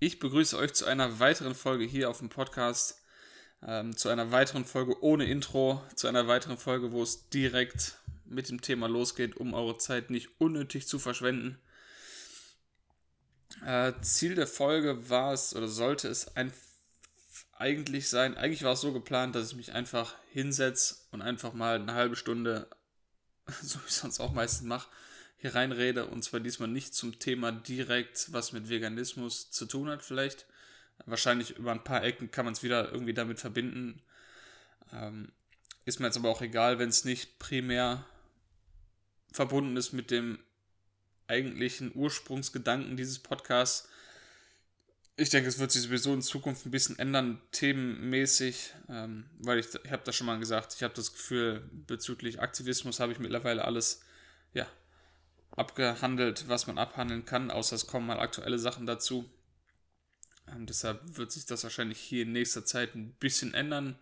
Ich begrüße euch zu einer weiteren Folge hier auf dem Podcast, ähm, zu einer weiteren Folge ohne Intro, zu einer weiteren Folge, wo es direkt mit dem Thema losgeht, um eure Zeit nicht unnötig zu verschwenden. Äh, Ziel der Folge war es oder sollte es ein, eigentlich sein, eigentlich war es so geplant, dass ich mich einfach hinsetze und einfach mal eine halbe Stunde, so wie ich sonst auch meistens mache, hier reinrede. Und zwar diesmal nicht zum Thema direkt, was mit Veganismus zu tun hat, vielleicht. Wahrscheinlich über ein paar Ecken kann man es wieder irgendwie damit verbinden. Ähm, ist mir jetzt aber auch egal, wenn es nicht primär verbunden ist mit dem eigentlichen Ursprungsgedanken dieses Podcasts. Ich denke, es wird sich sowieso in Zukunft ein bisschen ändern, themenmäßig, ähm, weil ich, ich habe das schon mal gesagt, ich habe das Gefühl, bezüglich Aktivismus habe ich mittlerweile alles, ja, abgehandelt, was man abhandeln kann, außer es kommen mal aktuelle Sachen dazu. Ähm, deshalb wird sich das wahrscheinlich hier in nächster Zeit ein bisschen ändern.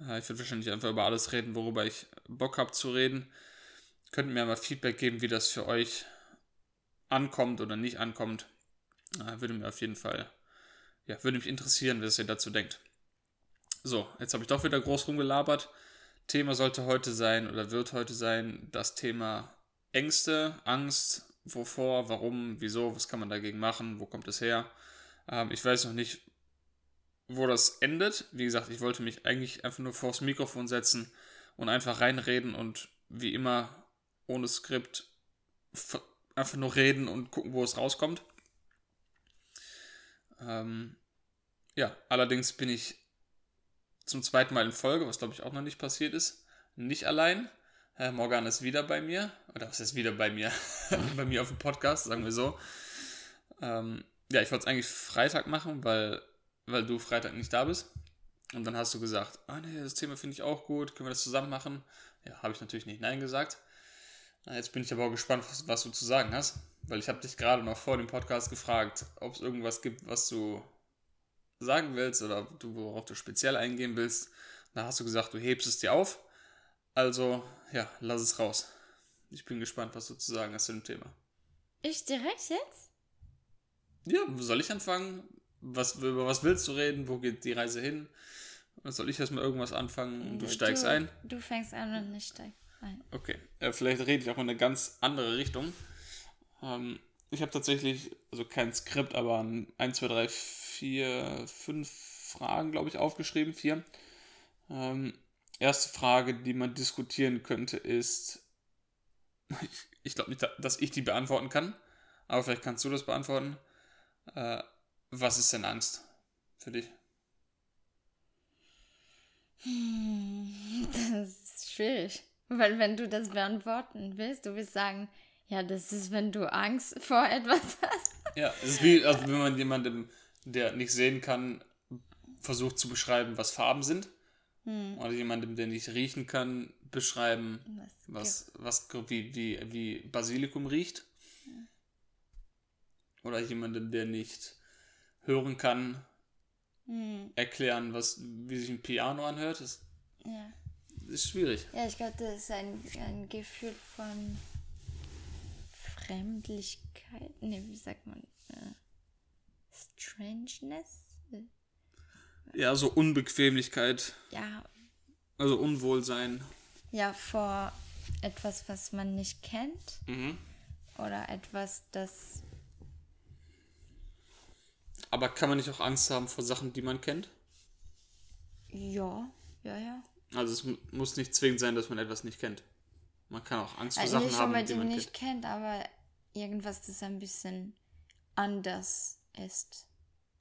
Äh, ich werde wahrscheinlich einfach über alles reden, worüber ich Bock habe zu reden. Könnt mir mal Feedback geben, wie das für euch ankommt oder nicht ankommt. Äh, würde mir auf jeden Fall, ja, würde mich interessieren, was ihr dazu denkt. So, jetzt habe ich doch wieder groß rumgelabert. Thema sollte heute sein oder wird heute sein das Thema Ängste, Angst, wovor, warum, wieso, was kann man dagegen machen, wo kommt es her. Ähm, ich weiß noch nicht, wo das endet. Wie gesagt, ich wollte mich eigentlich einfach nur vors Mikrofon setzen und einfach reinreden und wie immer ohne Skript einfach nur reden und gucken, wo es rauskommt. Ähm, ja, allerdings bin ich zum zweiten Mal in Folge, was glaube ich auch noch nicht passiert ist, nicht allein. Herr Morgan ist wieder bei mir. Oder was ist wieder bei mir? bei mir auf dem Podcast, sagen wir so. Ähm, ja, ich wollte es eigentlich Freitag machen, weil, weil du Freitag nicht da bist. Und dann hast du gesagt, ah nee, das Thema finde ich auch gut, können wir das zusammen machen? Ja, habe ich natürlich nicht Nein gesagt. Jetzt bin ich aber auch gespannt, was, was du zu sagen hast, weil ich habe dich gerade noch vor dem Podcast gefragt, ob es irgendwas gibt, was du sagen willst oder du, worauf du speziell eingehen willst. Da hast du gesagt, du hebst es dir auf. Also, ja, lass es raus. Ich bin gespannt, was du zu sagen hast zu dem Thema. Ich direkt jetzt? Ja, soll ich anfangen? Was, über was willst du reden? Wo geht die Reise hin? soll ich erstmal irgendwas anfangen und du steigst du, ein? Du fängst an und ich steig ein. Okay, äh, vielleicht rede ich auch in eine ganz andere Richtung. Ähm, ich habe tatsächlich, also kein Skript, aber ein 1, 2, 3, 4, 5 Fragen, glaube ich, aufgeschrieben. Vier. Ähm, erste Frage, die man diskutieren könnte, ist, ich glaube nicht, dass ich die beantworten kann, aber vielleicht kannst du das beantworten. Äh, was ist denn Angst für dich? Hm, das ist schwierig. Weil wenn du das beantworten willst, du willst sagen, ja, das ist, wenn du Angst vor etwas hast. Ja, es ist wie, also wenn man jemandem, der nicht sehen kann, versucht zu beschreiben, was Farben sind. Hm. Oder jemandem, der nicht riechen kann, beschreiben, was, was, was wie, wie, wie Basilikum riecht. Hm. Oder jemandem, der nicht hören kann, hm. erklären, was, wie sich ein Piano anhört. Das ja. ist schwierig. Ja, ich glaube, das ist ein, ein Gefühl von Fremdlichkeit. Ne, wie sagt man? Äh, Strangeness? Ja, so Unbequemlichkeit. Ja. Also Unwohlsein. Ja, vor etwas, was man nicht kennt. Mhm. Oder etwas, das. Aber kann man nicht auch Angst haben vor Sachen, die man kennt? Ja, ja, ja. Also es muss nicht zwingend sein, dass man etwas nicht kennt. Man kann auch Angst vor also Sachen nicht haben, die man nicht kennt. kennt, aber irgendwas, das ein bisschen anders ist.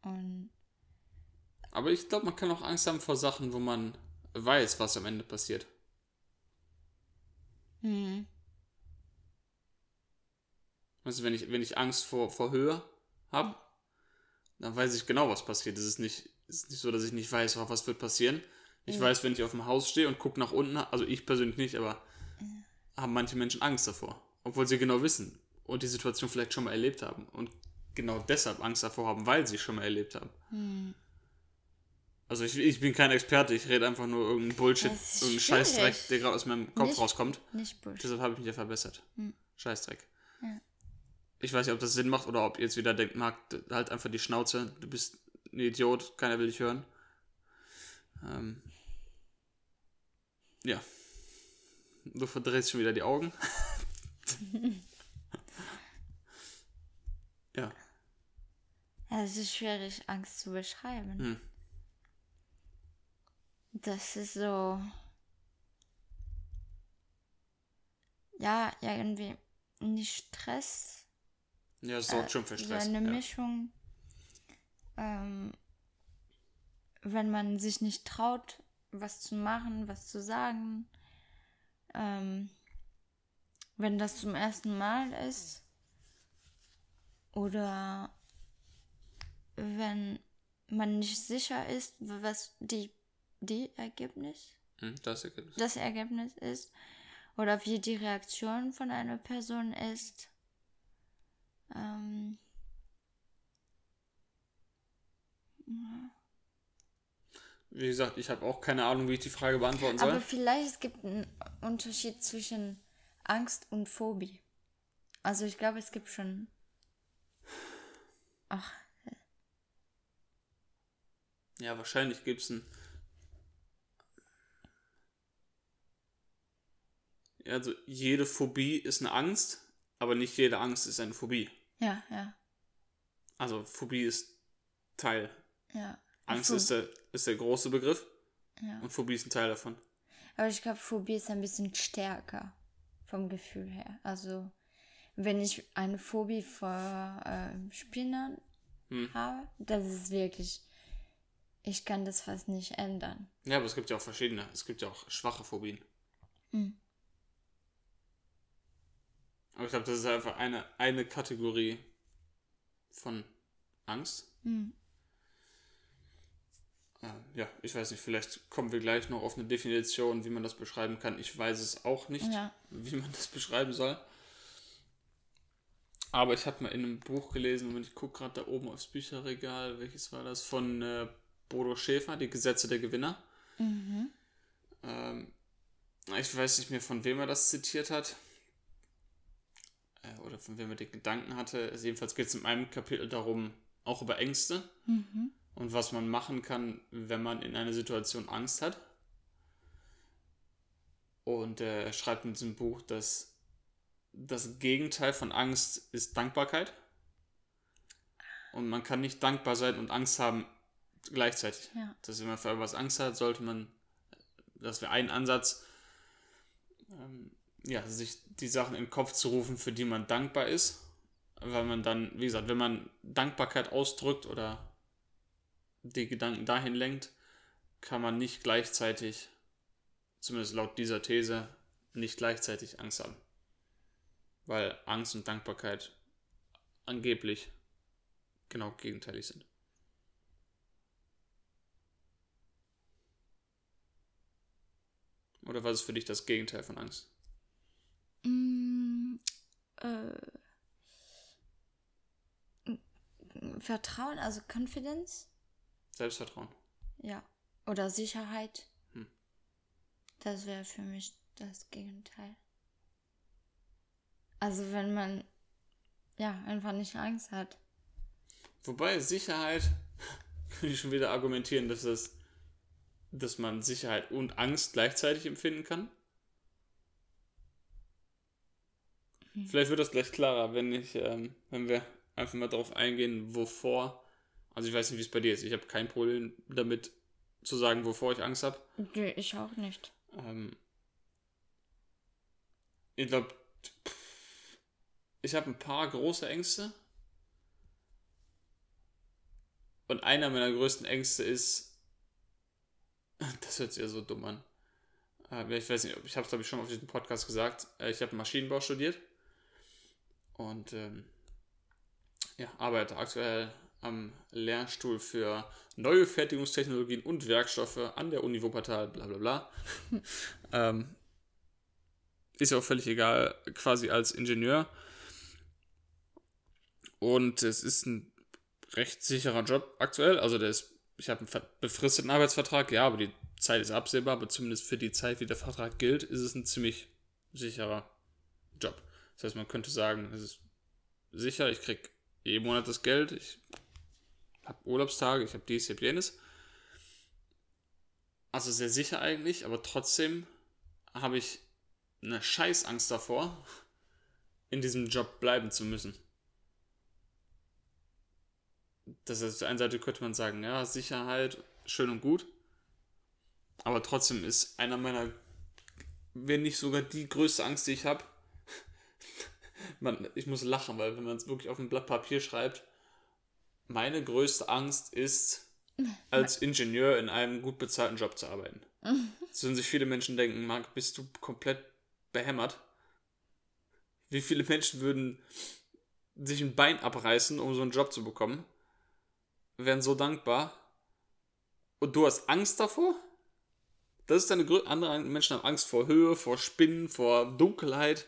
Und aber ich glaube, man kann auch Angst haben vor Sachen, wo man weiß, was am Ende passiert. Hm. Also wenn ich, wenn ich Angst vor, vor Höhe habe, dann weiß ich genau, was passiert. Es ist nicht, es ist nicht so, dass ich nicht weiß, was wird passieren. Ich ja. weiß, wenn ich auf dem Haus stehe und gucke nach unten, also ich persönlich nicht, aber ja. haben manche Menschen Angst davor. Obwohl sie genau wissen und die Situation vielleicht schon mal erlebt haben. Und genau deshalb Angst davor haben, weil sie schon mal erlebt haben. Hm. Also ich, ich bin kein Experte, ich rede einfach nur irgendeinen Bullshit, irgendeinen Scheißdreck, der gerade aus meinem Kopf nicht, rauskommt. Nicht Bullshit. Deshalb habe ich mich ja verbessert. Hm. Scheißdreck. Ja. ich weiß nicht, ob das Sinn macht oder ob ihr jetzt wieder denkt, Marc, halt einfach die Schnauze, du bist ein Idiot, keiner will dich hören. Ähm, ja. Du verdrehst schon wieder die Augen. ja. Ja, es ist schwierig, Angst zu beschreiben. Hm. Das ist so. Ja, irgendwie nicht Stress. Ja, es sorgt schon für So Stress. eine ja. Mischung. Ähm, wenn man sich nicht traut, was zu machen, was zu sagen. Ähm, wenn das zum ersten Mal ist. Oder wenn man nicht sicher ist, was die, die Ergebnis, Hm, das Ergebnis. das Ergebnis ist. Oder wie die Reaktion von einer Person ist. Ähm, Wie gesagt, ich habe auch keine Ahnung, wie ich die Frage beantworten soll. Aber vielleicht es gibt einen Unterschied zwischen Angst und Phobie. Also ich glaube, es gibt schon. Ach, Ja, wahrscheinlich gibt es ein. Also jede Phobie ist eine Angst, aber nicht jede Angst ist eine Phobie. ja, ja, Also Phobie ist Teil. ja. Angst ist der, ist der große Begriff Ja. und Phobie ist ein Teil davon. Aber ich glaube, Phobie ist ein bisschen stärker vom Gefühl her. Also, wenn ich eine Phobie vor äh, Spinnern Hm. habe, das ist wirklich. Ich kann das fast nicht ändern. Ja, aber es gibt ja auch verschiedene. Es gibt ja auch schwache Phobien. Hm. Aber ich glaube, das ist einfach eine, eine Kategorie von Angst. Hm. Äh, ja, ich weiß nicht, vielleicht kommen wir gleich noch auf eine Definition, wie man das beschreiben kann. Ich weiß es auch nicht, Ja. wie man das beschreiben soll. Aber ich habe mal in einem Buch gelesen, und ich gucke gerade da oben aufs Bücherregal, welches war das? Von äh, Bodo Schäfer, Die Gesetze der Gewinner. Mhm. Ähm, ich weiß nicht mehr, von wem er das zitiert hat. Äh, oder von wem er den Gedanken hatte. Also jedenfalls geht es in einem Kapitel darum, auch über Ängste Mhm. und was man machen kann, wenn man in einer Situation Angst hat. Und äh, er schreibt in diesem Buch, dass das Gegenteil von Angst ist Dankbarkeit. Und man kann nicht dankbar sein und Angst haben gleichzeitig. Ja. Dass wenn man für etwas Angst hat, sollte man, das wäre ein Ansatz, ähm, ja, sich die Sachen in den Kopf zu rufen, für die man dankbar ist. Weil man dann, wie gesagt, wenn man Dankbarkeit ausdrückt oder die Gedanken dahin lenkt, kann man nicht gleichzeitig, zumindest laut dieser These, nicht gleichzeitig Angst haben. Weil Angst und Dankbarkeit angeblich genau gegenteilig sind. Oder was ist für dich das Gegenteil von Angst? Mm, äh, Vertrauen, also Confidence, Selbstvertrauen. ja. Oder Sicherheit. Hm. Das wäre für mich das Gegenteil. Also wenn man ja einfach nicht Angst hat. Wobei Sicherheit, könnte ich schon wieder argumentieren, dass es, dass man Sicherheit und Angst gleichzeitig empfinden kann. Vielleicht wird das gleich klarer, wenn ich, ähm, wenn wir einfach mal darauf eingehen, wovor. Also ich weiß nicht, wie es bei dir ist. Ich habe kein Problem damit zu sagen, wovor ich Angst habe. Nö, ich auch nicht. Ähm, ich glaube, ich habe ein paar große Ängste. Und einer meiner größten Ängste ist, das hört sich ja so dumm an. Äh, ich weiß nicht, ich habe es glaube ich schon auf diesem Podcast gesagt. Äh, ich habe Maschinenbau studiert und ähm, ja, arbeite aktuell am Lehrstuhl für neue Fertigungstechnologien und Werkstoffe an der Uni Wuppertal, bla bla bla. ähm, ist ja auch völlig egal, quasi als Ingenieur. Und es ist ein recht sicherer Job aktuell. Also der ist, ich habe einen befristeten Arbeitsvertrag, ja, aber die Zeit ist absehbar, aber zumindest für die Zeit, wie der Vertrag gilt, ist es ein ziemlich sicherer. Das heißt, man könnte sagen, es ist sicher, ich krieg jeden Monat das Geld, ich habe Urlaubstage, ich habe dies, ich habe jenes. Also sehr sicher eigentlich, aber trotzdem habe ich eine Scheißangst davor, in diesem Job bleiben zu müssen. Das heißt, auf der einen Seite könnte man sagen, ja, Sicherheit, schön und gut. Aber trotzdem ist einer meiner, wenn nicht sogar die größte Angst, die ich habe, man, ich muss lachen, weil wenn man es wirklich auf ein Blatt Papier schreibt, meine größte Angst ist, als Ingenieur in einem gut bezahlten Job zu arbeiten. Das würden sich viele Menschen denken, Marc, bist du komplett behämmert? Wie viele Menschen würden sich ein Bein abreißen, um so einen Job zu bekommen? Wären so dankbar. Und du hast Angst davor? Das ist deine Größe. Andere Menschen haben Angst vor Höhe, vor Spinnen, vor Dunkelheit,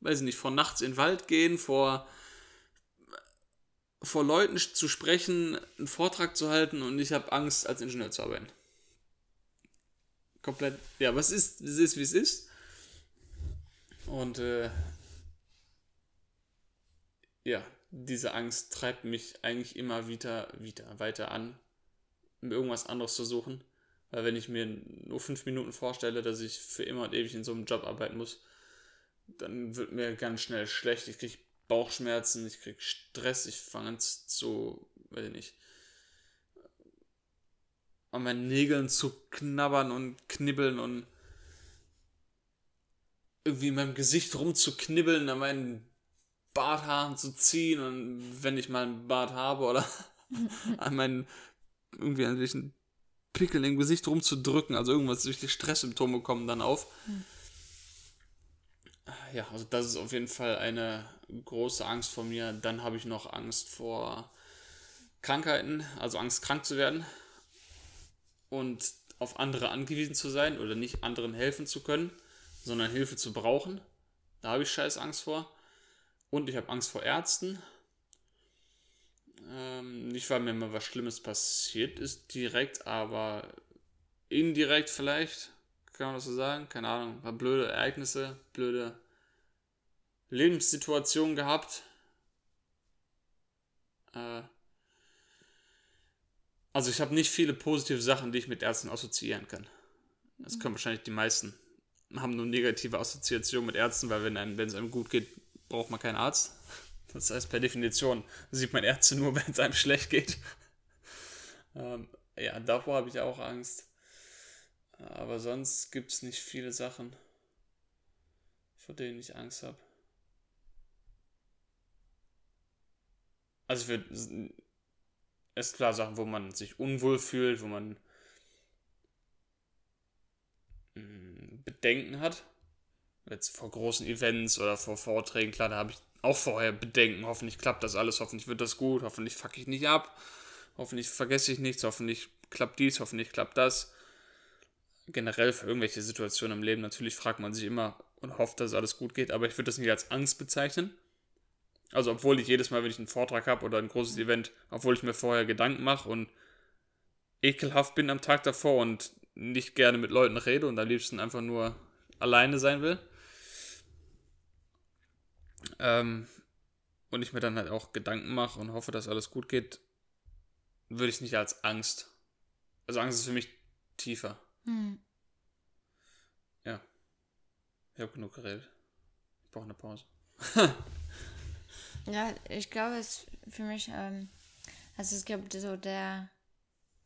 weiß ich nicht, vor nachts in den Wald gehen, vor, vor Leuten zu sprechen, einen Vortrag zu halten und ich habe Angst, als Ingenieur zu arbeiten. Komplett, ja, was ist, es ist, wie es ist. Und äh, ja, diese Angst treibt mich eigentlich immer wieder, wieder weiter an, um irgendwas anderes zu suchen. Weil wenn ich mir nur fünf Minuten vorstelle, dass ich für immer und ewig in so einem Job arbeiten muss, dann wird mir ganz schnell schlecht. Ich kriege Bauchschmerzen, ich kriege Stress, ich fange an zu, weiß ich nicht, an meinen Nägeln zu knabbern und knibbeln und irgendwie in meinem Gesicht rumzuknibbeln, an meinen Barthaaren zu ziehen und wenn ich mal einen Bart habe oder an meinen irgendwie an welchen Pickeln im Gesicht rumzudrücken, also irgendwas durch die Stresssymptome kommen dann auf. Hm. Ja, also das ist auf jeden Fall eine große Angst vor mir. Dann habe ich noch Angst vor Krankheiten, also Angst krank zu werden und auf andere angewiesen zu sein oder nicht anderen helfen zu können, sondern Hilfe zu brauchen. Da habe ich scheiß Angst vor. Und ich habe Angst vor Ärzten. Ähm, nicht, weil mir mal was Schlimmes passiert ist direkt, aber indirekt vielleicht, kann man das so sagen. Keine Ahnung, war blöde Ereignisse, blöde Lebenssituationen gehabt. Äh, also ich habe nicht viele positive Sachen, die ich mit Ärzten assoziieren kann. Das können wahrscheinlich die meisten. Haben nur negative Assoziationen mit Ärzten, weil wenn es einem gut geht, braucht man keinen Arzt. Das heißt, per Definition sieht man Ärzte nur, wenn es einem schlecht geht. ähm, ja, davor habe ich auch Angst. Aber sonst gibt es nicht viele Sachen, vor denen ich Angst habe. Also für ist klar Sachen, wo man sich unwohl fühlt, wo man mm, Bedenken hat. Jetzt vor großen Events oder vor Vorträgen, klar, da habe ich auch vorher Bedenken. Hoffentlich klappt das alles, hoffentlich wird das gut, hoffentlich fuck ich nicht ab, hoffentlich vergesse ich nichts, hoffentlich klappt dies, hoffentlich klappt das. Generell für irgendwelche Situationen im Leben, natürlich fragt man sich immer und hofft, dass alles gut geht, aber ich würde das nicht als Angst bezeichnen. Also, obwohl ich jedes Mal, wenn ich einen Vortrag habe oder ein großes Event, obwohl ich mir vorher Gedanken mache und ekelhaft bin am Tag davor und nicht gerne mit Leuten rede und am liebsten einfach nur alleine sein will, ähm, und ich mir dann halt auch Gedanken mache und hoffe, dass alles gut geht, würde ich es nicht als Angst. Also Angst ist für mich tiefer. Hm. Ja. Ich habe genug geredet. Ich brauche eine Pause. ja, ich glaube, es für mich, ähm, also es gibt so der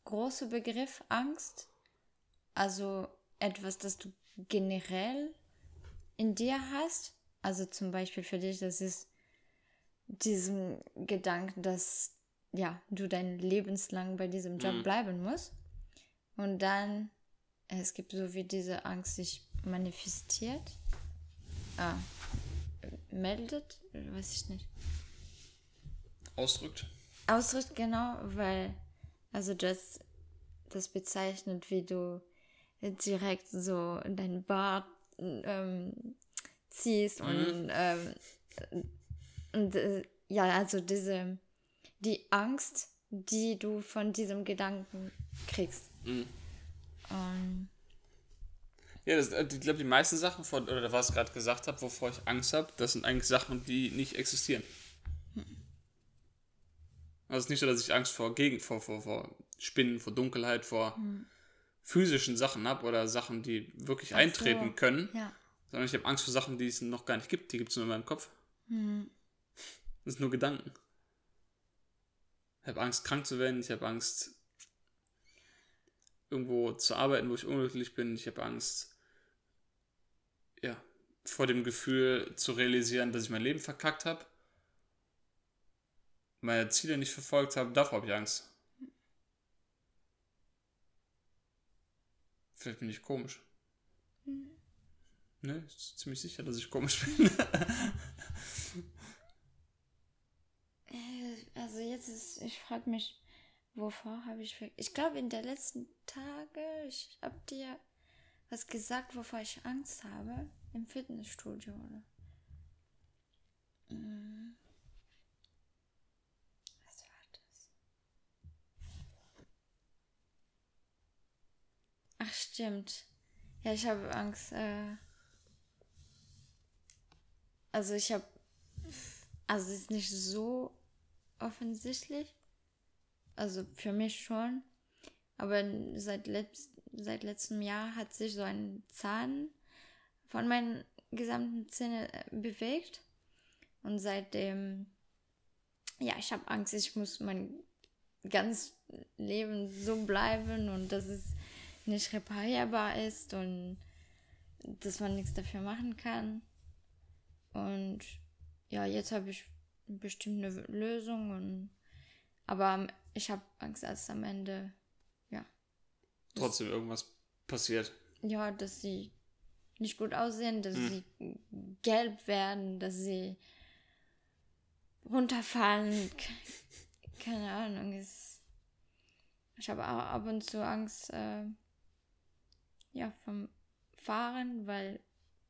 große Begriff Angst. Also etwas, das du generell in dir hast also zum Beispiel für dich, das ist diesen Gedanken, dass ja, du dein lebenslang bei diesem Job mhm. bleiben musst. Und dann, es gibt so wie diese Angst sich manifestiert. Ah, meldet, weiß ich nicht. Ausdrückt. Ausdrückt, genau, weil, also das, das bezeichnet, wie du direkt so dein Bart ähm, ziehst mhm. und, ähm, und äh, ja, also diese, die Angst, die du von diesem Gedanken kriegst. Mhm. Um, ja, das, äh, ich glaube, die meisten Sachen, von, oder was ich gerade gesagt habe, wovor ich Angst habe, das sind eigentlich Sachen, die nicht existieren. Also es ist nicht so, dass ich Angst vor Gegend, vor, vor, vor Spinnen, vor Dunkelheit, vor hm. physischen Sachen habe oder Sachen, die wirklich Ach eintreten so. können. Ja. Sondern ich habe Angst vor Sachen, die es noch gar nicht gibt. Die gibt es nur in meinem Kopf. Hm. Das sind nur Gedanken. Ich habe Angst, krank zu werden. Ich habe Angst, irgendwo zu arbeiten, wo ich unglücklich bin. Ich habe Angst, ja, vor dem Gefühl zu realisieren, dass ich mein Leben verkackt habe. Meine Ziele nicht verfolgt habe. Davor habe ich Angst. Vielleicht bin ich komisch. Mhm. Ne, ist ziemlich sicher, dass ich komisch bin. Äh, also jetzt ist, ich frage mich, wovor habe ich, ich glaube in der letzten Tage, ich habe dir was gesagt, wovor ich Angst habe, im Fitnessstudio, oder? Mhm. Was war das? Ach, stimmt. Ja, ich habe Angst, äh, also ich habe, also es ist nicht so offensichtlich. Also für mich schon. Aber seit, letzt, seit letztem Jahr hat sich so ein Zahn von meinen gesamten Zähnen äh, bewegt. Und seitdem, ja, ich habe Angst, ich muss mein ganz Leben so bleiben und dass es nicht reparierbar ist und dass man nichts dafür machen kann. Und ja, jetzt habe ich bestimmt eine Lösung und aber ich habe Angst, dass am Ende ja trotzdem irgendwas passiert. Ja, dass sie nicht gut aussehen, dass hm. sie gelb werden, dass sie runterfallen. Keine Ahnung. Ist ich habe auch ab und zu Angst äh, ja vom Fahren, weil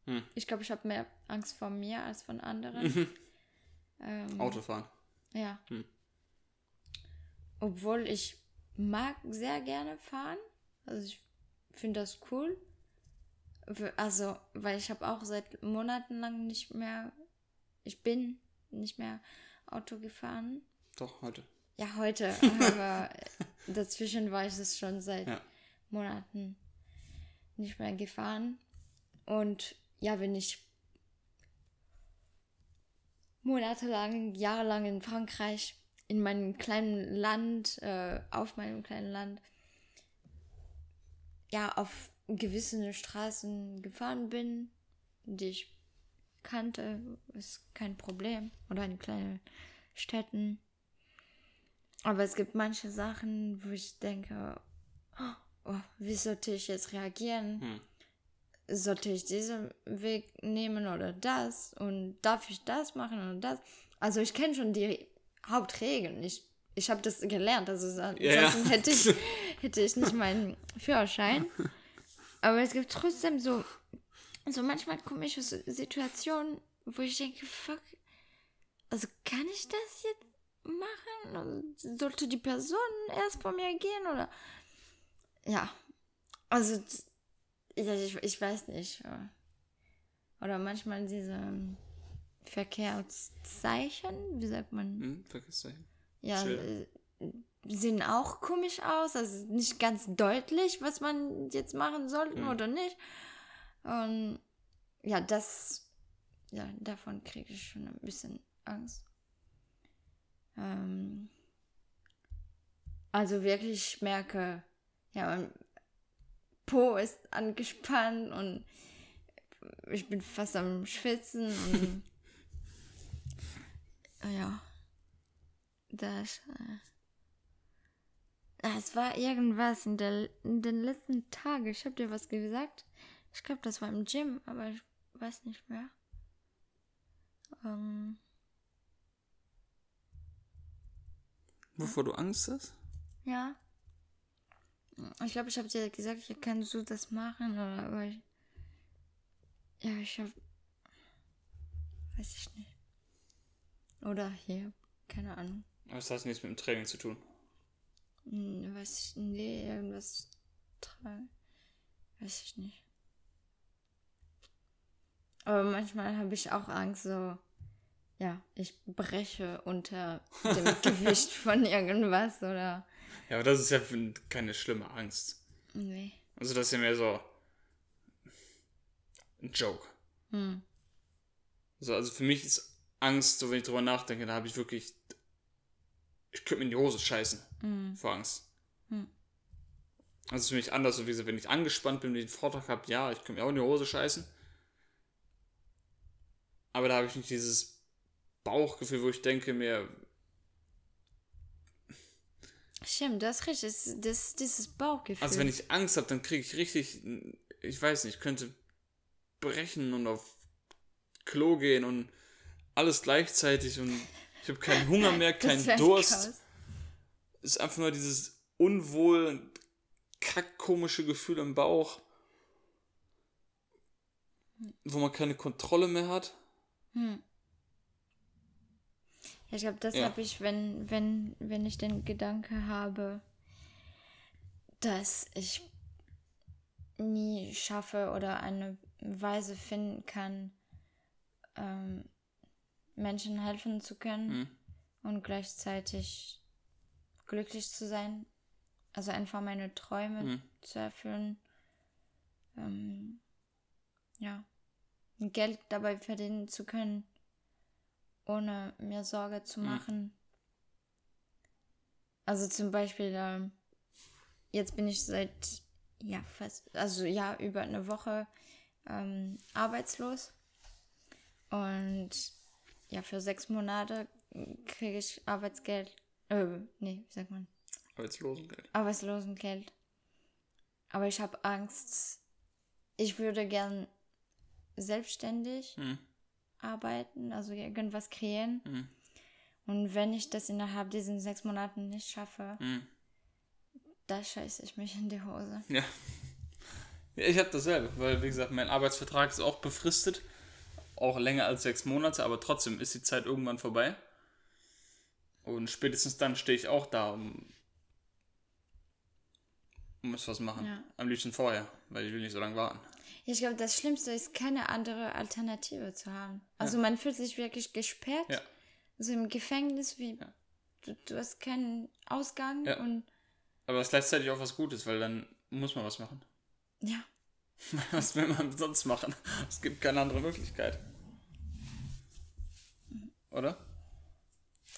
hm. Ich glaube, ich habe mehr Angst vor mir als von anderen. Mhm. ähm, Autofahren. Ja. Hm. Obwohl ich mag sehr gerne fahren. Also ich finde das cool. Also, weil ich habe auch seit Monaten lang nicht mehr, ich bin nicht mehr Auto gefahren. Doch, heute. Ja, heute. aber dazwischen war ich es schon seit ja. Monaten nicht mehr gefahren. Und ja, wenn ich monatelang, jahrelang in Frankreich, in meinem kleinen Land, äh, auf meinem kleinen Land, ja, auf gewisse Straßen gefahren bin, die ich kannte, ist kein Problem. Oder in kleinen Städten. Aber es gibt manche Sachen, wo ich denke, oh, wie sollte ich jetzt reagieren? Hm sollte ich diesen Weg nehmen oder das und darf ich das machen oder das. Also ich kenne schon die Hauptregeln. Ich, ich habe das gelernt, also sonst ja. hätte, ich, hätte ich nicht meinen Führerschein. Aber es gibt trotzdem so, so manchmal komische Situationen, wo ich denke, fuck, also kann ich das jetzt machen? Sollte die Person erst vor mir gehen oder ja, also ja, ich, ich weiß nicht. Oder manchmal diese ähm, Verkehrszeichen, wie sagt man? Hm, Verkehrszeichen. Ja, Schilder. Äh, sehen auch komisch aus. Also nicht ganz deutlich, was man jetzt machen sollte mhm. oder nicht. Und ja, das, ja, davon kriege ich schon ein bisschen Angst. Ähm, also wirklich, ich merke, ja, man, Po ist angespannt und ich bin fast am Schwitzen und ja, das. Äh, es war irgendwas in, der, in den letzten Tagen. Ich habe dir was gesagt. Ich glaube, das war im Gym, aber ich weiß nicht mehr. Ähm, Wovor du Angst hast? Ja. Ich glaube, ich habe dir gesagt, ja, kannst du das machen? Oder, aber ich, ja, ich habe, weiß ich nicht. Oder hier, keine Ahnung. Aber das hat nichts mit dem Training zu tun. Hm, weiß ich, nee, irgendwas tragen. Weiß ich nicht. Aber manchmal habe ich auch Angst, so, ja, ich breche unter dem Gewicht von irgendwas oder. Ja, aber das ist ja keine schlimme Angst. Nee. Also das ist ja mehr so ein Joke. Hm. Also, also für mich ist Angst, so wenn ich drüber nachdenke, da habe ich wirklich. Ich könnte mir in die Hose scheißen Hm. vor Angst. Hm. Also für mich anders, so wie gesagt, wenn ich angespannt bin, wenn ich einen Vortrag habe, ja, ich könnte mir auch in die Hose scheißen. Aber da habe ich nicht dieses Bauchgefühl, wo ich denke mir, Stimmt, das ist richtig. Das, das, dieses Bauchgefühl. also wenn ich Angst habe, dann kriege ich richtig, ich weiß nicht, ich könnte brechen und auf Klo gehen und alles gleichzeitig und ich habe keinen Hunger mehr, keinen Durst. Chaos. Es ist einfach nur dieses unwohl, kackkomische Gefühl im Bauch, wo man keine Kontrolle mehr hat. Hm. Ich glaube, das Ja. habe ich, wenn, wenn, wenn ich den Gedanke habe, dass ich nie schaffe oder eine Weise finden kann, ähm, Menschen helfen zu können Hm. und gleichzeitig glücklich zu sein. Also einfach meine Träume Hm. zu erfüllen. Ähm, ja. Geld dabei verdienen zu können, ohne mir Sorge zu Hm. machen. Also zum Beispiel, ähm, jetzt bin ich seit, ja, fast, also ja, über eine Woche ähm, arbeitslos. Und ja, für sechs Monate kriege ich Arbeitsgeld. Äh, nee, wie sagt man? Arbeitslosengeld. Arbeitslosengeld. Aber ich habe Angst. Ich würde gern selbstständig Hm. Arbeiten, also irgendwas kreieren. Hm. Und wenn ich das innerhalb diesen sechs Monaten nicht schaffe, Hm. da scheiße ich mich in die Hose. Ja. ja ich habe dasselbe, weil wie gesagt, mein Arbeitsvertrag ist auch befristet. Auch länger als sechs Monate, aber trotzdem ist die Zeit irgendwann vorbei. Und spätestens dann stehe ich auch da, um muss was machen. Ja. Am liebsten vorher, weil ich will nicht so lange warten. Ich glaube, das Schlimmste ist, keine andere Alternative zu haben. Also man fühlt sich wirklich gesperrt. Ja. So im Gefängnis, wie Ja. du, du hast keinen Ausgang Ja. und Aber es ist gleichzeitig auch was Gutes, weil dann muss man was machen. ja. Was will man sonst machen? Es gibt keine andere Möglichkeit. Oder?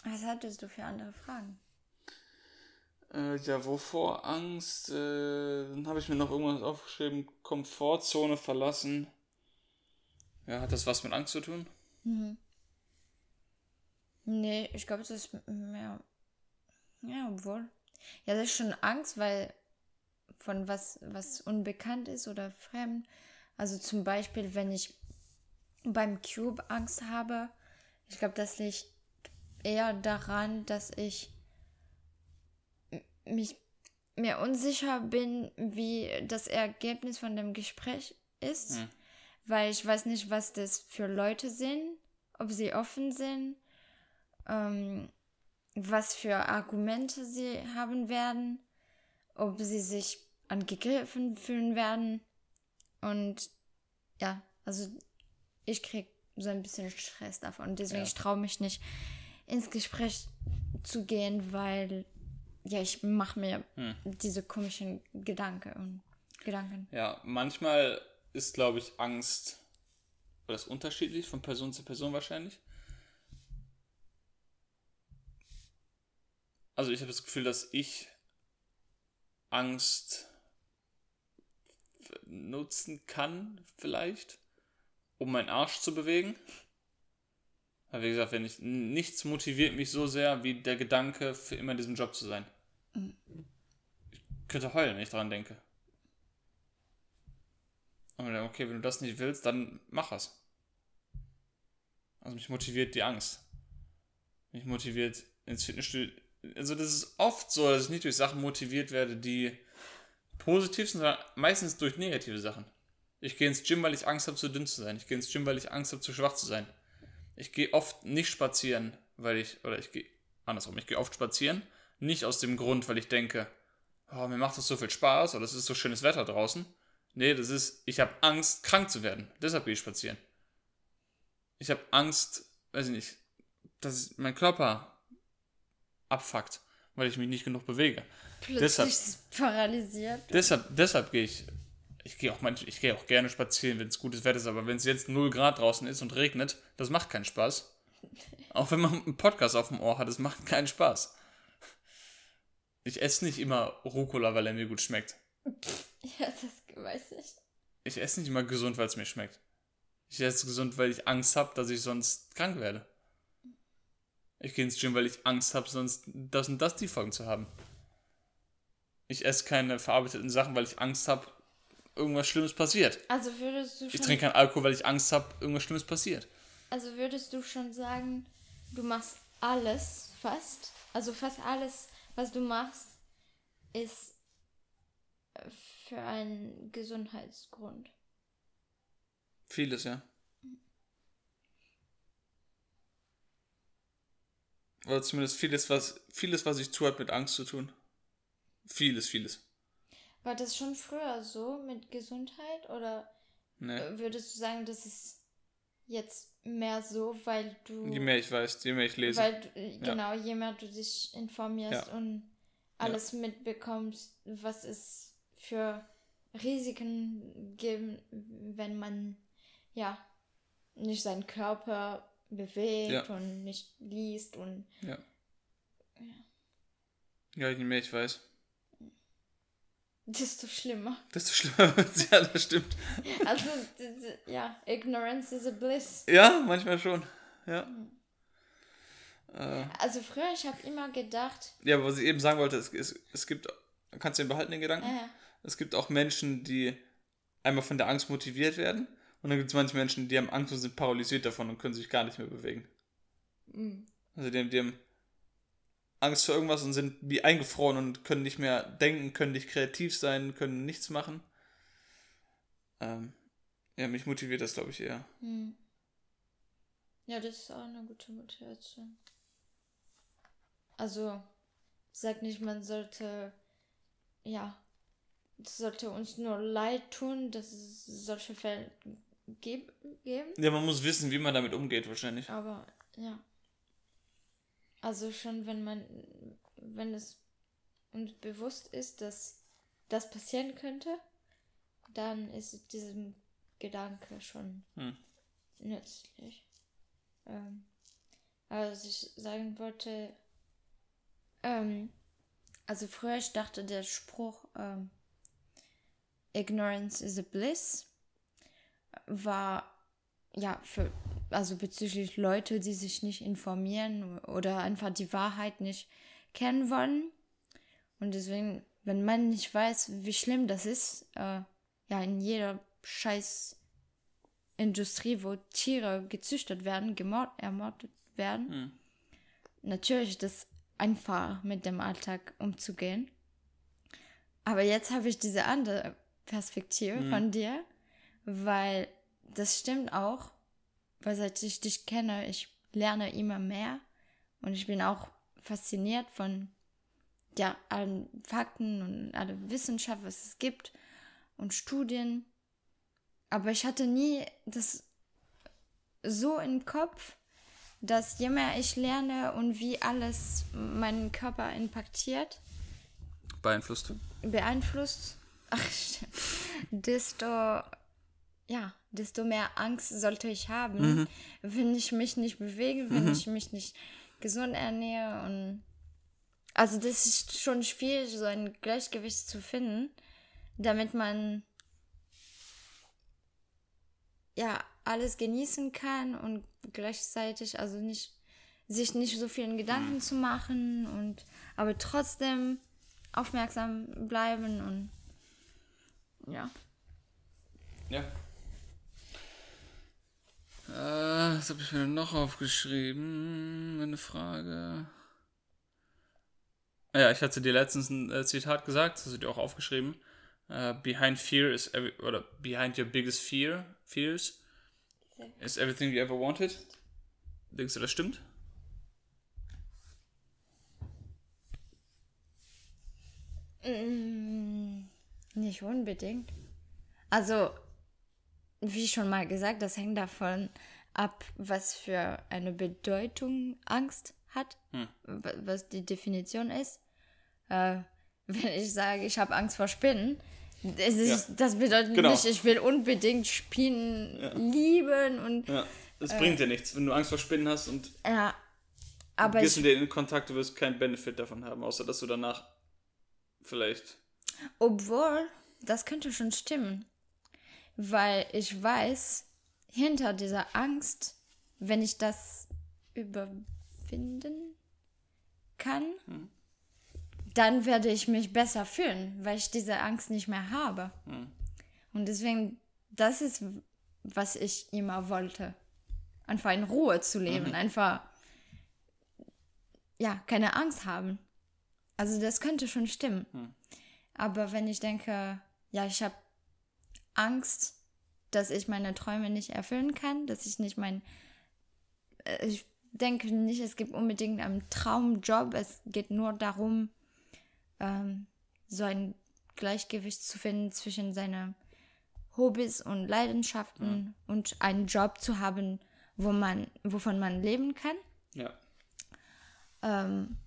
Was hattest du für andere Fragen? Äh, ja, wovor Angst? Äh, dann habe ich mir noch irgendwas aufgeschrieben. Komfortzone verlassen. Ja, hat das was mit Angst zu tun? Mhm. Nee, ich glaube, das ist mehr. Ja, obwohl. Ja, das ist schon Angst, weil von was, was unbekannt ist oder fremd. Also zum Beispiel, wenn ich beim Cube Angst habe, ich glaube, das liegt eher daran, dass ich mich mir unsicher bin, wie das Ergebnis von dem Gespräch ist, Hm. weil ich weiß nicht, was das für Leute sind, ob sie offen sind, ähm, was für Argumente sie haben werden, ob sie sich angegriffen fühlen werden. Und ja, also ich krieg so ein bisschen Stress davon. Deswegen Ja. ich traue mich nicht ins Gespräch zu gehen, weil ja, ich mache mir Hm. diese komischen Gedanken und Gedanken. Ja, manchmal ist, glaube ich, Angst. Oder ist unterschiedlich von Person zu Person wahrscheinlich. Also ich habe das Gefühl, dass ich Angst nutzen kann, vielleicht, um meinen Arsch zu bewegen. Aber wie gesagt, wenn ich nichts motiviert mich so sehr wie der Gedanke, für immer in diesem Job zu sein. Ich könnte heulen, wenn ich daran denke. Und dann, okay, wenn du das nicht willst, dann mach es. Also mich motiviert die Angst. Mich motiviert ins Fitnessstudio. Also das ist oft so, dass ich nicht durch Sachen motiviert werde, die positiv sind, sondern meistens durch negative Sachen. Ich gehe ins Gym, weil ich Angst habe, zu dünn zu sein. Ich gehe ins Gym, weil ich Angst habe, zu schwach zu sein. Ich gehe oft nicht spazieren, weil ich, oder ich gehe andersrum, ich gehe oft spazieren, nicht aus dem Grund, weil ich denke, oh, mir macht das so viel Spaß oder es ist so schönes Wetter draußen. Nee, das ist, ich habe Angst, krank zu werden. Deshalb gehe ich spazieren. Ich habe Angst, weiß ich nicht, dass mein Körper abfuckt, weil ich mich nicht genug bewege. Plötzlich Deshalb- paralysiert. Deshalb, deshalb gehe ich. Ich gehe auch manch, ich gehe auch gerne spazieren, wenn es gutes Wetter ist, aber wenn es jetzt 0 Grad draußen ist und regnet, das macht keinen Spaß. Auch wenn man einen Podcast auf dem Ohr hat, das macht keinen Spaß. Ich esse nicht immer Rucola, weil er mir gut schmeckt. Ja, das weiß ich. Ich esse nicht immer gesund, weil es mir schmeckt. Ich esse gesund, weil ich Angst habe, dass ich sonst krank werde. Ich gehe ins Gym, weil ich Angst habe, sonst das und das die Folgen zu haben. Ich esse keine verarbeiteten Sachen, weil ich Angst habe, irgendwas Schlimmes passiert. Also würdest du Ich schon, trinke keinen Alkohol, weil ich Angst habe, irgendwas Schlimmes passiert. also würdest du schon sagen, du machst alles fast, also fast alles, was du machst, ist äh, für einen Gesundheitsgrund. Vieles, ja. Oder zumindest vieles, was, vieles, was ich tue, hat mit Angst zu tun. Vieles, vieles. War das schon früher so mit Gesundheit oder Ne? äh, würdest du sagen, das ist jetzt mehr so, weil du Je mehr ich weiß, je mehr ich lese. Weil du, genau, je mehr du dich informierst Ja. und alles mitbekommst, was es für Risiken gibt, wenn man ja nicht seinen Körper bewegt Ja. und nicht liest und Ja. Ja, je mehr ich weiß, desto schlimmer. desto schlimmer wird es. Ja, das stimmt. Also ja, ignorance is a bliss. Ja, manchmal schon. Ja. Äh, Also früher, ich habe immer gedacht, ja, aber was ich eben sagen wollte, es, es, es gibt, kannst du den behalten, den Gedanken? äh, Es gibt auch Menschen, die einmal von der Angst motiviert werden. Und dann gibt es manche Menschen, die haben Angst und sind paralysiert davon und können sich gar nicht mehr bewegen. mh, Also die, die haben Angst vor irgendwas und sind wie eingefroren und können nicht mehr denken, können nicht kreativ sein, können nichts machen. Ähm, ja, mich motiviert das, glaube ich, eher. mh. ja, das ist auch eine gute Motivation. Also, ich sag nicht, man sollte, ja, es sollte uns nur leid tun, dass es solche Fälle geb geben. Ja, man muss wissen, wie man damit umgeht, wahrscheinlich. Aber ja. Also schon, wenn man, wenn es uns bewusst ist, dass das passieren könnte, dann ist diesem Gedanke schon Hm. nützlich. Ähm, aber was ich sagen wollte, ähm, also früher ich dachte der Spruch ähm, Ignorance is a bliss war ja für also bezüglich Leute, die sich nicht informieren oder einfach die Wahrheit nicht kennen wollen. Und deswegen, wenn man nicht weiß, wie schlimm das ist, äh, ja, in jeder scheiß Industrie, wo Tiere gezüchtet werden, gemord ermordet werden, Hm. natürlich ist das einfach mit dem Alltag umzugehen. Aber jetzt habe ich diese andere Perspektive Mhm. von dir, weil das stimmt auch, weil seit ich dich kenne, ich lerne immer mehr und ich bin auch fasziniert von ja, allen Fakten und alle Wissenschaft, was es gibt und Studien. Aber ich hatte nie das so im Kopf, dass je mehr ich lerne und wie alles meinen Körper impactiert, Beeinflusst. beeinflusst, ach, desto, ja, desto mehr Angst sollte ich haben, wenn ich mich nicht bewege, wenn ich mich nicht gesund ernähre und also das ist schon schwierig, so ein Gleichgewicht zu finden, damit man ja alles genießen kann und gleichzeitig also nicht sich nicht so vielen Gedanken zu machen und aber trotzdem aufmerksam bleiben und ja. Ja. Äh, was habe ich mir noch aufgeschrieben? Eine Frage. Ah Ja, ich hatte dir letztens ein äh, Zitat gesagt, das hast du dir auch aufgeschrieben. Äh, behind fear is every, oder behind your biggest fear, fears is everything you ever wanted. Denkst du, das stimmt? Mm, Nicht unbedingt. Also, wie schon mal gesagt, das hängt davon ab, was für eine Bedeutung Angst hat, Hm. wa- was die Definition ist. Äh, wenn ich sage, ich habe Angst vor Spinnen, das, ist, das bedeutet Genau. nicht, ich will unbedingt Spinnen lieben und Ja, das bringt dir nichts, wenn du Angst vor Spinnen hast und ja, aber gehst ich, mit denen in Kontakt, du wirst keinen Benefit davon haben, außer dass du danach vielleicht. obwohl, das könnte schon stimmen, weil ich weiß, hinter dieser Angst, wenn ich das überwinden kann, dann werde ich mich besser fühlen, weil ich diese Angst nicht mehr habe. Und deswegen, das ist, was ich immer wollte. Einfach in Ruhe zu leben, einfach, ja, keine Angst haben. Also das könnte schon stimmen. Aber wenn ich denke, ja, ich habe Angst, dass ich meine Träume nicht erfüllen kann, dass ich nicht mein, äh, ich denke nicht, es gibt unbedingt einen Traumjob. Es geht nur darum, ähm, so ein Gleichgewicht zu finden zwischen seinen Hobbys und Leidenschaften und einen Job zu haben, wo man, wovon man leben kann. Ja. Ähm,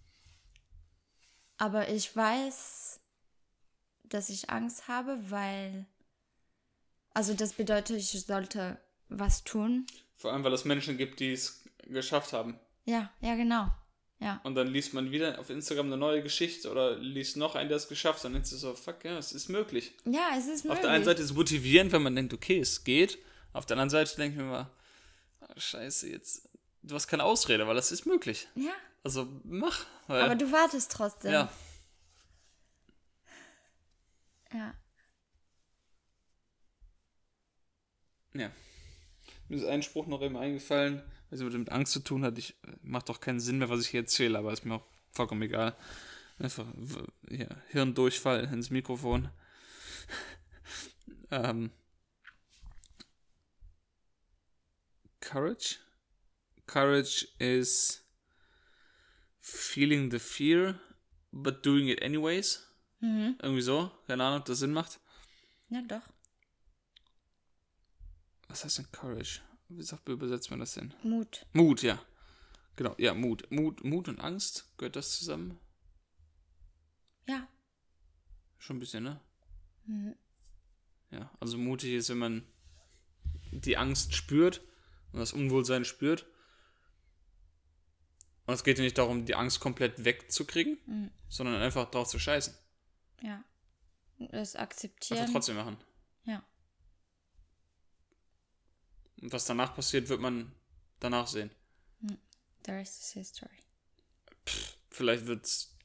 aber ich weiß, dass ich Angst habe, weil, also das bedeutet, ich sollte was tun. Vor allem, weil es Menschen gibt, die es geschafft haben. Ja, ja, genau. Ja, Und dann liest man wieder auf Instagram eine neue Geschichte oder liest noch einen, der es geschafft hat. Dann denkst du so, fuck, ja, es ist möglich. ja, es ist möglich. Auf der einen Seite ist es motivierend, wenn man denkt, okay, es geht. Auf der anderen Seite denke ich mir mal, ah, scheiße, jetzt, du hast keine Ausrede, weil das ist möglich. ja, Also mach. Aber du wartest trotzdem. ja, ja. Ja. Mir ist ein Spruch noch eben eingefallen, was mit Angst zu tun hat. Ich macht doch keinen Sinn mehr, was ich hier erzähle, aber ist mir auch vollkommen egal. Einfach ja, Hirndurchfall ins Mikrofon. ähm, courage. Courage is feeling the fear, but doing it anyways. Mhm. Irgendwie so. Keine Ahnung, ob das Sinn macht. Ja, doch. Was heißt denn Courage? Wie sagt, übersetzt man das denn? Mut. Mut, ja. Genau, ja, Mut. Mut, Mut und Angst, gehört das zusammen? Ja. Schon ein bisschen, ne? Mhm. Ja, also mutig ist, wenn man die Angst spürt und das Unwohlsein spürt. Und es geht ja nicht darum, die Angst komplett wegzukriegen, Mhm. sondern einfach drauf zu scheißen. Ja. Das Einfach akzeptieren. trotzdem machen. Ja. Und was danach passiert, wird man danach sehen. The rest is history. Vielleicht wird's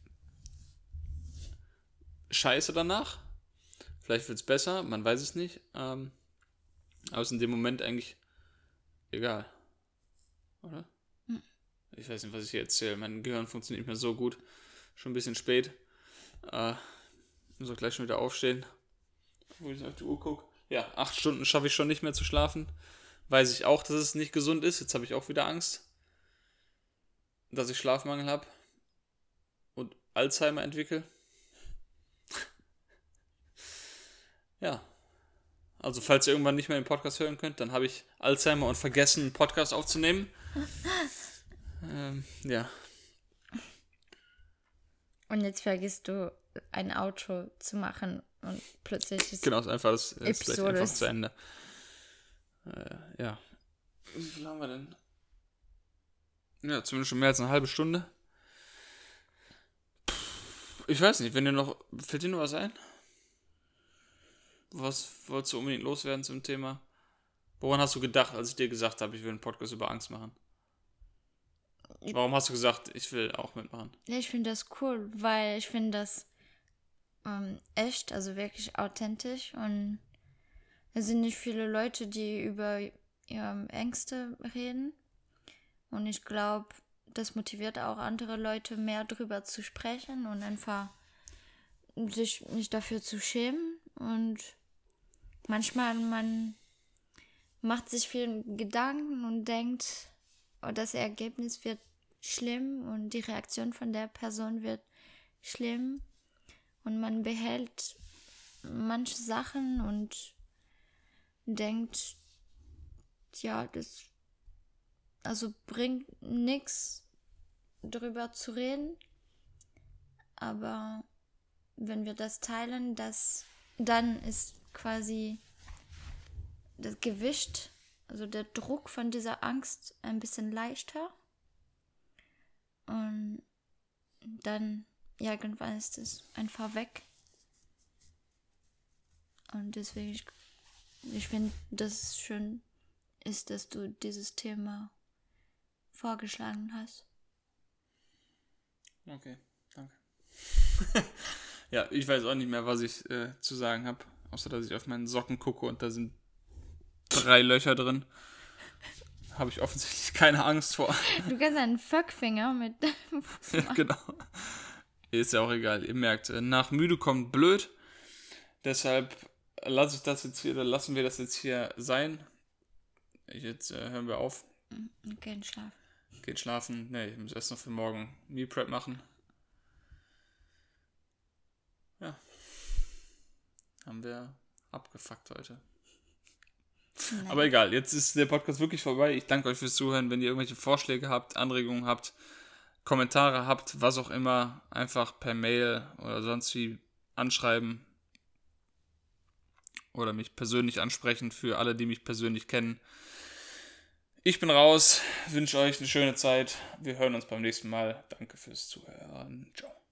scheiße danach. Vielleicht wird's besser, man weiß es nicht. Ähm, aber es ist in dem Moment eigentlich egal. Oder? Ich weiß nicht, was ich hier erzähle. Mein Gehirn funktioniert nicht mehr so gut. Schon ein bisschen spät. Äh, muss auch gleich schon wieder aufstehen. Wo ich auf die Uhr gucke. Ja, acht Stunden schaffe ich schon nicht mehr zu schlafen. Weiß ich auch, dass es nicht gesund ist. Jetzt habe ich auch wieder Angst, dass ich Schlafmangel habe und Alzheimer entwickle. ja. Also, falls ihr irgendwann nicht mehr den Podcast hören könnt, dann habe ich Alzheimer und vergessen, einen Podcast aufzunehmen. ähm, ja. Und jetzt vergisst du, ein Auto zu machen und plötzlich ist Genau, ist einfach, das ist vielleicht Episode einfach ist- zu Ende. Äh, ja. Wie viel haben wir denn? Ja, zumindest schon mehr als eine halbe Stunde. Ich weiß nicht, wenn dir noch. Fällt dir noch was ein? Was wolltest du unbedingt loswerden zum Thema? Woran hast du gedacht, als ich dir gesagt habe, ich will einen Podcast über Angst machen? Warum hast du gesagt, ich will auch mitmachen? Ja, ich finde das cool, weil ich finde das ähm, echt, also wirklich authentisch und es sind nicht viele Leute, die über ihre Ängste reden. Und ich glaube, das motiviert auch andere Leute mehr drüber zu sprechen und einfach sich nicht dafür zu schämen. Und manchmal man macht sich viel Gedanken und denkt, oh, das Ergebnis wird schlimm und die Reaktion von der Person wird schlimm. Und man behält manche Sachen und denkt, ja, das also bringt nichts drüber zu reden. Aber wenn wir das teilen, das, dann ist quasi das Gewicht, also der Druck von dieser Angst ein bisschen leichter. Und dann irgendwann ist es einfach weg. Und deswegen, ich, ich finde, dass es schön ist, dass du dieses Thema vorgeschlagen hast. Okay, danke. ja, ich weiß auch nicht mehr, was ich äh, zu sagen habe, außer dass ich auf meinen Socken gucke und da sind drei Löcher drin. Habe ich offensichtlich keine Angst vor. Du kannst einen Fuckfinger mit. genau. Ist ja auch egal. Ihr merkt, äh, nach müde kommt blöd. Deshalb lasse ich das jetzt hier, oder lassen wir das jetzt hier sein. Jetzt äh, hören wir auf. Gehen schlafen. Geht schlafen. Ne, ich muss erst noch für morgen Meal Prep machen. Ja. Haben wir abgefuckt heute. Nein. Aber egal, jetzt ist der Podcast wirklich vorbei. Ich danke euch fürs Zuhören. Wenn ihr irgendwelche Vorschläge habt, Anregungen habt, Kommentare habt, was auch immer, einfach per Mail oder sonst wie anschreiben oder mich persönlich ansprechen für alle, die mich persönlich kennen. Ich bin raus, wünsche euch eine schöne Zeit. Wir hören uns beim nächsten Mal. Danke fürs Zuhören. Ciao.